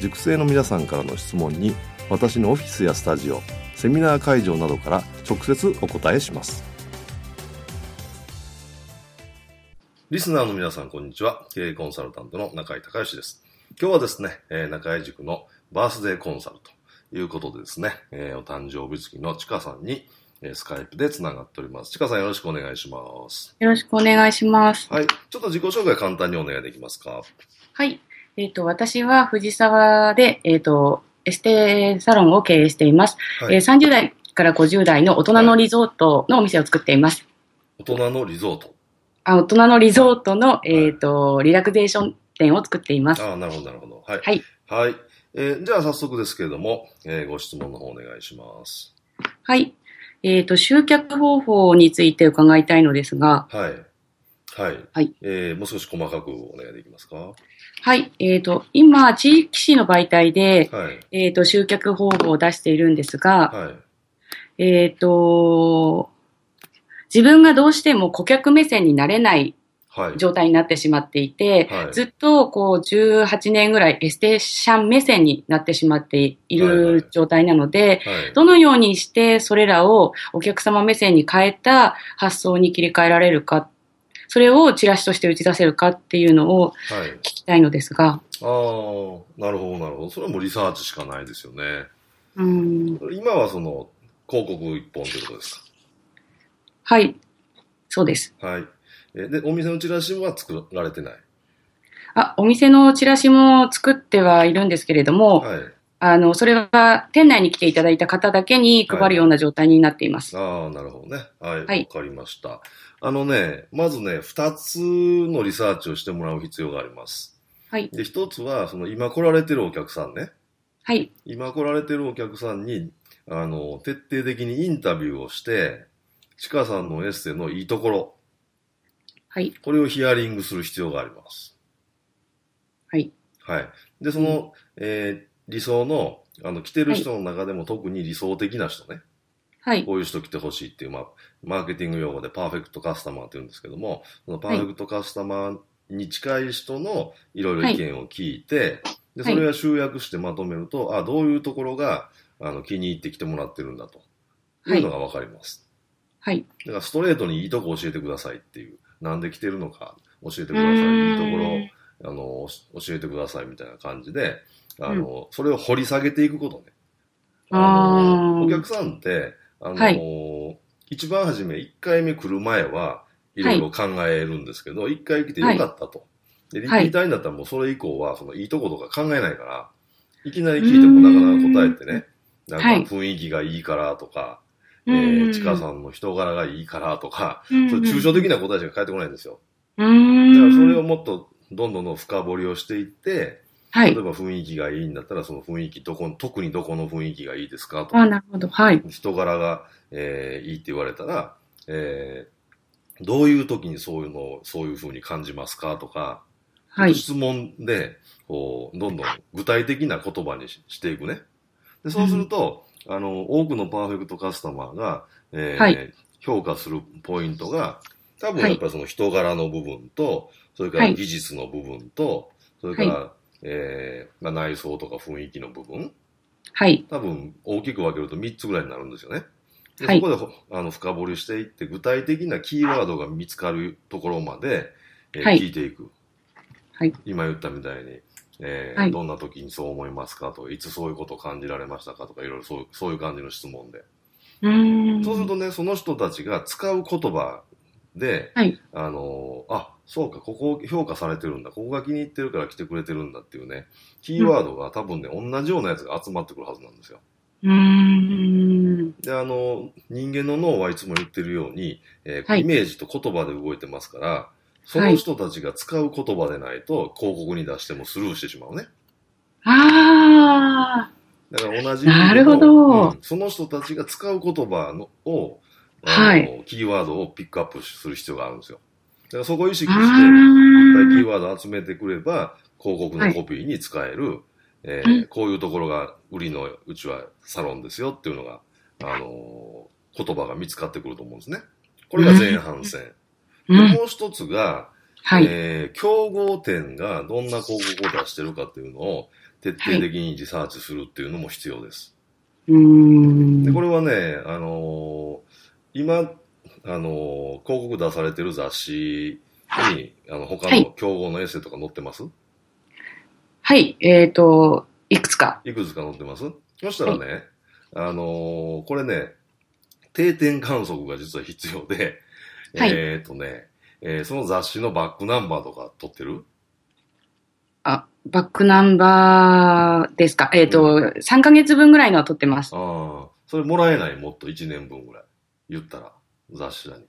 塾生の皆さんからの質問に私のオフィスやスタジオセミナー会場などから直接お答えしますリスナーの皆さんこんにちは経営コンサルタントの中井隆義です今日はですね、えー、中井塾のバースデーコンサルということでですね、えー、お誕生日月のちかさんにスカイプでつながっております。ちかさんよろしくお願いします。よろしくお願いします。はい。ちょっと自己紹介簡単にお願いできますか？はい。えっ、ー、と、私は藤沢で、えっ、ー、と、エステサロンを経営しています。はい、えー、30代から50代の大人のリゾートのお店を作っています。大人のリゾートあ、大人のリゾートの、えっ、と、リラクゼーション店を作っています。あなるほど、なるほど。はい。はい。はい。えー、じゃあ早速ですけれども、えー、ご質問の方お願いします。はい。えっ、ー、と、集客方法について伺いたいのですが。はい。はい。はい。えー、もう少し細かくお願いできますか？はい。えっ、ー、と、今、地域紙の媒体で、はい、えっ、ー、と、集客方法を出しているんですが、はい、えっ、と、自分がどうしても顧客目線になれない状態になってしまっていて、はい、ずっとこう18年ぐらいエステーシャン目線になってしまっている状態なので、どのようにしてそれらをお客様目線に変えた発想に切り替えられるか、それをチラシとして打ち出せるかっていうのを聞きたいのですが。はい、ああ、なるほど、なるほど。それはもうリサーチしかないですよね。うん。今はその広告一本ということですか？はい。そうです。はい。で、お店のチラシは作られてない？あ、お店のチラシも作ってはいるんですけれども、はい、あの、それは店内に来ていただいた方だけに配るような状態になっています。はい、ああ、なるほどね。はい。わ、はい、かりました。あのね、まずね、二つのリサーチをしてもらう必要があります。はい。で、一つは、その今来られてるお客さんね。はい。今来られてるお客さんに、あの、徹底的にインタビューをして、ちかさんのエッセイのいいところ、はい。これをヒアリングする必要があります。はい。はい。で、その、うん、えー、理想の、あの、来てる人の中でも特に理想的な人ね。はい。こういう人来てほしいっていう、まあ、マーケティング用語でパーフェクトカスタマーって言うんですけども、そのパーフェクトカスタマーに近い人のいろいろ意見を聞いて、はい、で、それは集約してまとめると、あ、どういうところが、あの、気に入ってきてもらってるんだと。いうのがわかります。はい。だからストレートにいいとこ教えてくださいっていう。なんで来てるのか教えてください。いいところ、あの、教えてくださいみたいな感じで、あの、うん、それを掘り下げていくことね。あの、お客さんって、あの、はい、一番初め、1回目来る前は、い。ろいろ考えるんですけど、一、はい、回来てよかったと。で、リピーターになったらもうそれ以降は、そのいいとことか考えないから、いきなり聞いてもなかなか答えてね、なんか雰囲気がいいからとか、えー、ちかさんの人柄がいいからとか、それ抽象的な答えしか返ってこないんですよ。だからそれをもっとどんどんどん深掘りをしていって、はい、例えば雰囲気がいいんだったら、その雰囲気、どこ、特にどこの雰囲気がいいですか？とか。あ、なるほど。はい。人柄が、えー、いいって言われたら、えー、どういう時にそういうのを、そういうふうに感じますか？とか、はい。質問で、こう、どんどん具体的な言葉にしていくね。で、そうすると、あの、多くのパーフェクトカスタマーが、えー、はい、評価するポイントが、多分やっぱりその人柄の部分と、それから技術の部分と、それから、はい、えー、まあ、内装とか雰囲気の部分。はい。多分大きく分けると3つぐらいになるんですよね。でそこであの深掘りしていって、具体的なキーワードが見つかるところまで、えー、はい、聞いていく。はい。今言ったみたいに、えーはい、どんな時にそう思いますかとか、いつそういうことを感じられましたかとか、いろいろそうそういう感じの質問で。うそうするとね、その人たちが使う言葉で、はい、あの、あ、そうか、ここ評価されてるんだ、ここが気に入ってるから来てくれてるんだっていうね、キーワードが多分ね、うん、同じようなやつが集まってくるはずなんですよ。うん。で、あの、人間の脳はいつも言ってるように、えーはい、イメージと言葉で動いてますから、その人たちが使う言葉でないと、広告に出してもスルーしてしまうね。ああ。だから同じなるほど、うん、その人たちが使う言葉のを、はい、キーワードをピックアップする必要があるんですよ。だからそこを意識して、キーワードを集めてくれば、広告のコピーに使える、はい、えー、こういうところが売りのうちはサロンですよっていうのが、あのー、言葉が見つかってくると思うんですね。これが前半戦。でもう一つが、はい、えー、競合店がどんな広告を出してるかっていうのを徹底的にリサーチするっていうのも必要です。はい、でこれはね、あのー、今、あのー、広告出されてる雑誌に、あの、他の競合のエッセイとか載ってます？はい、えっ、ー、と、いくつか。いくつか載ってます？そしたらね、はい、あのー、これね、定点観測が実は必要で、はい、えっ、とね、えー、その雑誌のバックナンバーとか撮ってる？あ、バックナンバーですか？えっ、ー、と、うん、3ヶ月分ぐらいのは撮ってます。ああ、それもらえない？もっと？1年分ぐらい。言ったら、雑誌だに。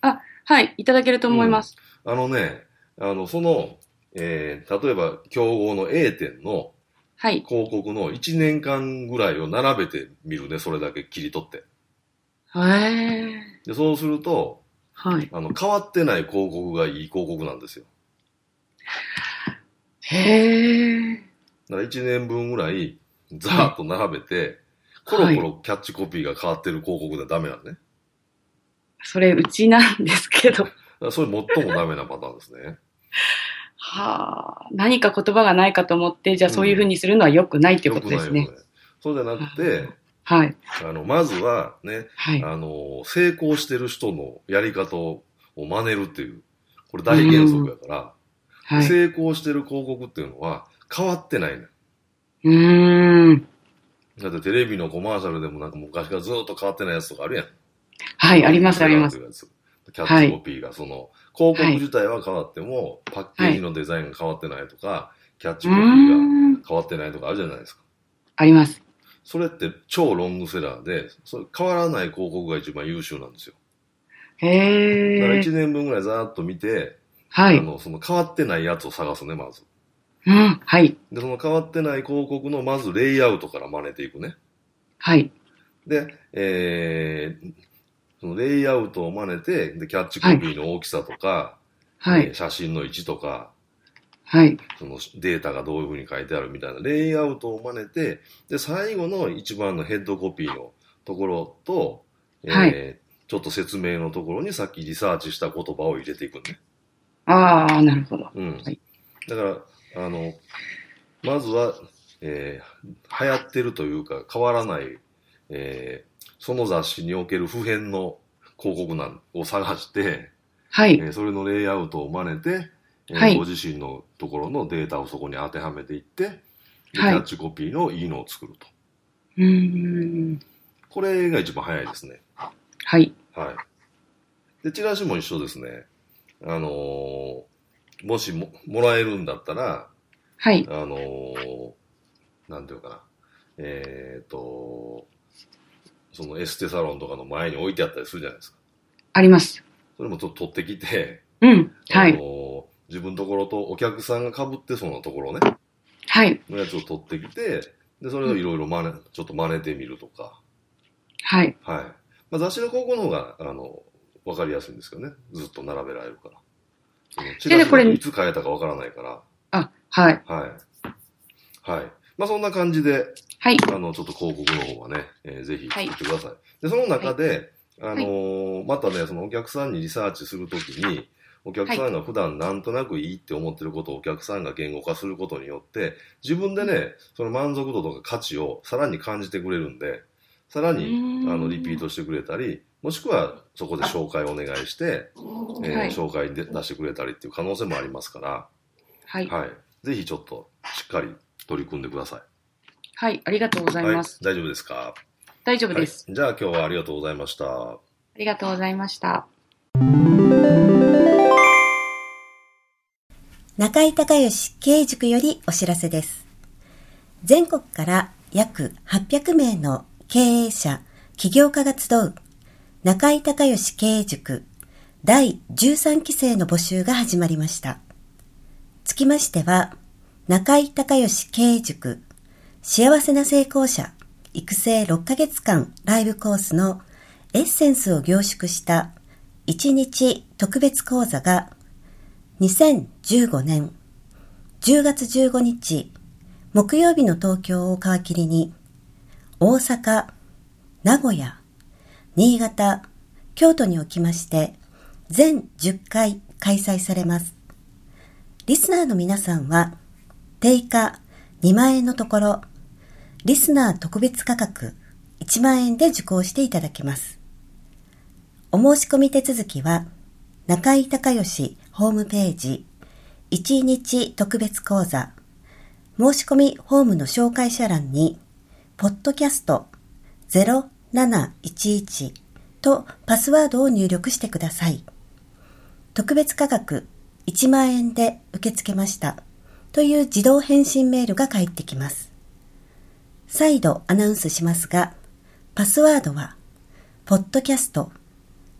あ、はい、いただけると思います。うん、あのね、あの、その、えー、例えば、競合の A 店の、はい。広告の1年間ぐらいを並べてみるね、それだけ切り取って。へえ。で、そうすると、はい。あの、変わってない広告がいい広告なんですよ。へえ。だから1年分ぐらい、ざーっと並べて、コロコロキャッチコピーが変わってる広告ではダメなんね。それ、うちなんですけど。それ最もダメなパターンですね。はあ、何か言葉がないかと思って、じゃあそういうふうにするのは良くないっていうことですね。うん、ねそうじゃなくて、はい。あの、まずはね、はい、あの、成功してる人のやり方を真似るっていう、これ大原則やから、はい、成功してる広告っていうのは変わってないね。うん。だってテレビのコマーシャルでもなんか昔からずっと変わってないやつとかあるやん。はい、あります、あります。キャッチコピーが、その、広告自体は変わっても、パッケージのデザインが変わってないとか、キャッチコピーが変わってないとかあるじゃないですか。あります。それって超ロングセラーで、それ変わらない広告が一番優秀なんですよ。へだから1年分ぐらいざーっと見て、はい。あの、その変わってないやつを探すね、まず。うん、はい。で、その変わってない広告のまずレイアウトから真似ていくね。はい。で、えー、そのレイアウトを真似て、で、キャッチコピーの大きさとか、はい。えー、写真の位置とか、はい。そのデータがどういうふうに書いてあるみたいな、レイアウトを真似て、で、最後の一番のヘッドコピーのところと、えー、はい、ちょっと説明のところにさっきリサーチした言葉を入れていくね。ああ、なるほど。うん。はい、だから、あの、まずは、えー、流行ってるというか変わらない、えー、その雑誌における普遍の広告なんを探して、はい。えー、それのレイアウトを真似て、えー、はい、ご自身のところのデータをそこに当てはめていって、はい、キャッチコピーのいいのを作ると。うん。これが一番早いですね。はい。はい。で、チラシも一緒ですね。あのー、もしも、もらえるんだったら、はい。あのー、なんていうかな。えっ、ー、と、そのエステサロンとかの前に置いてあったりするじゃないですか。あります。それもちょっと取ってきて、うん。はい。自分のところとお客さんが被ってそうなところね。はい。のやつを取ってきて、で、それをいろいろ真似、ちょっと真似てみるとか。はい。はい。まあ、雑誌の高校の方が、あの、わかりやすいんですけどね。ずっと並べられるから。チラシいつ変えたかわからないから。あ、はい。はい。はい。まあ、そんな感じで、はい。あの、ちょっと広告の方はね、えー、ぜひ作ってください。はい、で、その中で、はい、あのーはい、またね、そのお客さんにリサーチするときに、お客さんが普段なんとなくいいって思ってることをお客さんが言語化することによって、自分でね、その満足度とか価値をさらに感じてくれるんで、さらに、あの、リピートしてくれたり、もしくはそこで紹介をお願いして、えー、紹介で出してくれたりっていう可能性もありますから、はい。はい。ぜひちょっとしっかり取り組んでください。はい、ありがとうございます。はい、大丈夫ですか？大丈夫です、はい、じゃあ今日はありがとうございました。ありがとうございました。中井隆義経営塾よりお知らせです。全国から約800名の経営者、起業家が集う中井隆義経営塾第13期生の募集が始まりました。つきましては、中井隆義経営塾幸せな成功者育成6ヶ月間ライブコースのエッセンスを凝縮した1日特別講座が2015年10月15日木曜日の東京を皮切りに大阪、名古屋、新潟、京都におきまして全10回開催されます。リスナーの皆さんは定価2万円のところリスナー特別価格1万円で受講していただけます。お申し込み手続きは、中井隆義ホームページ1日特別講座申し込みホームの紹介者欄に、ポッドキャスト0711とパスワードを入力してください。特別価格1万円で受け付けましたという自動返信メールが返ってきます。再度アナウンスしますが、パスワードは、ポッドキャスト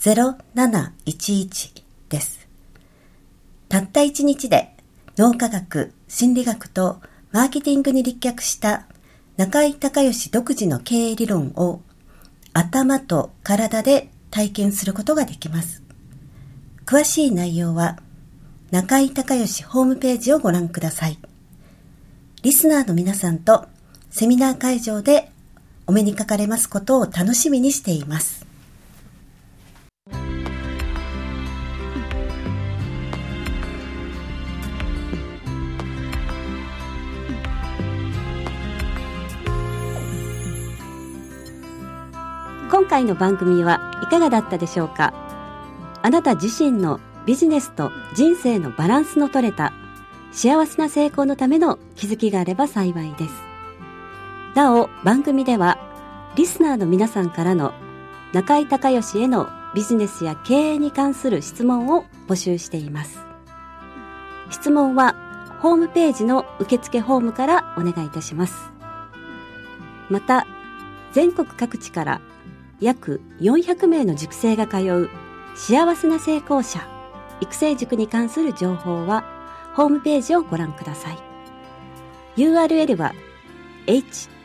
0711です。たった一日で脳科学、心理学とマーケティングに立脚した中井隆義独自の経営理論を頭と体で体験することができます。詳しい内容は中井隆義ホームページをご覧ください。リスナーの皆さんとセミナー会場でお目にかかれますことを楽しみにしています。今回の番組はいかがだったでしょうか？あなた自身のビジネスと人生のバランスの取れた幸せな成功のための気づきがあれば幸いです。なお、番組では、リスナーの皆さんからの中井隆義へのビジネスや経営に関する質問を募集しています。質問は、ホームページの受付ホームからお願いいたします。また、全国各地から約400名の塾生が通う幸せな成功者育成塾に関する情報はホームページをご覧ください。URL は h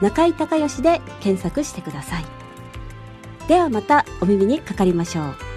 中井隆義で検索してください。ではまたお耳にかかりましょう。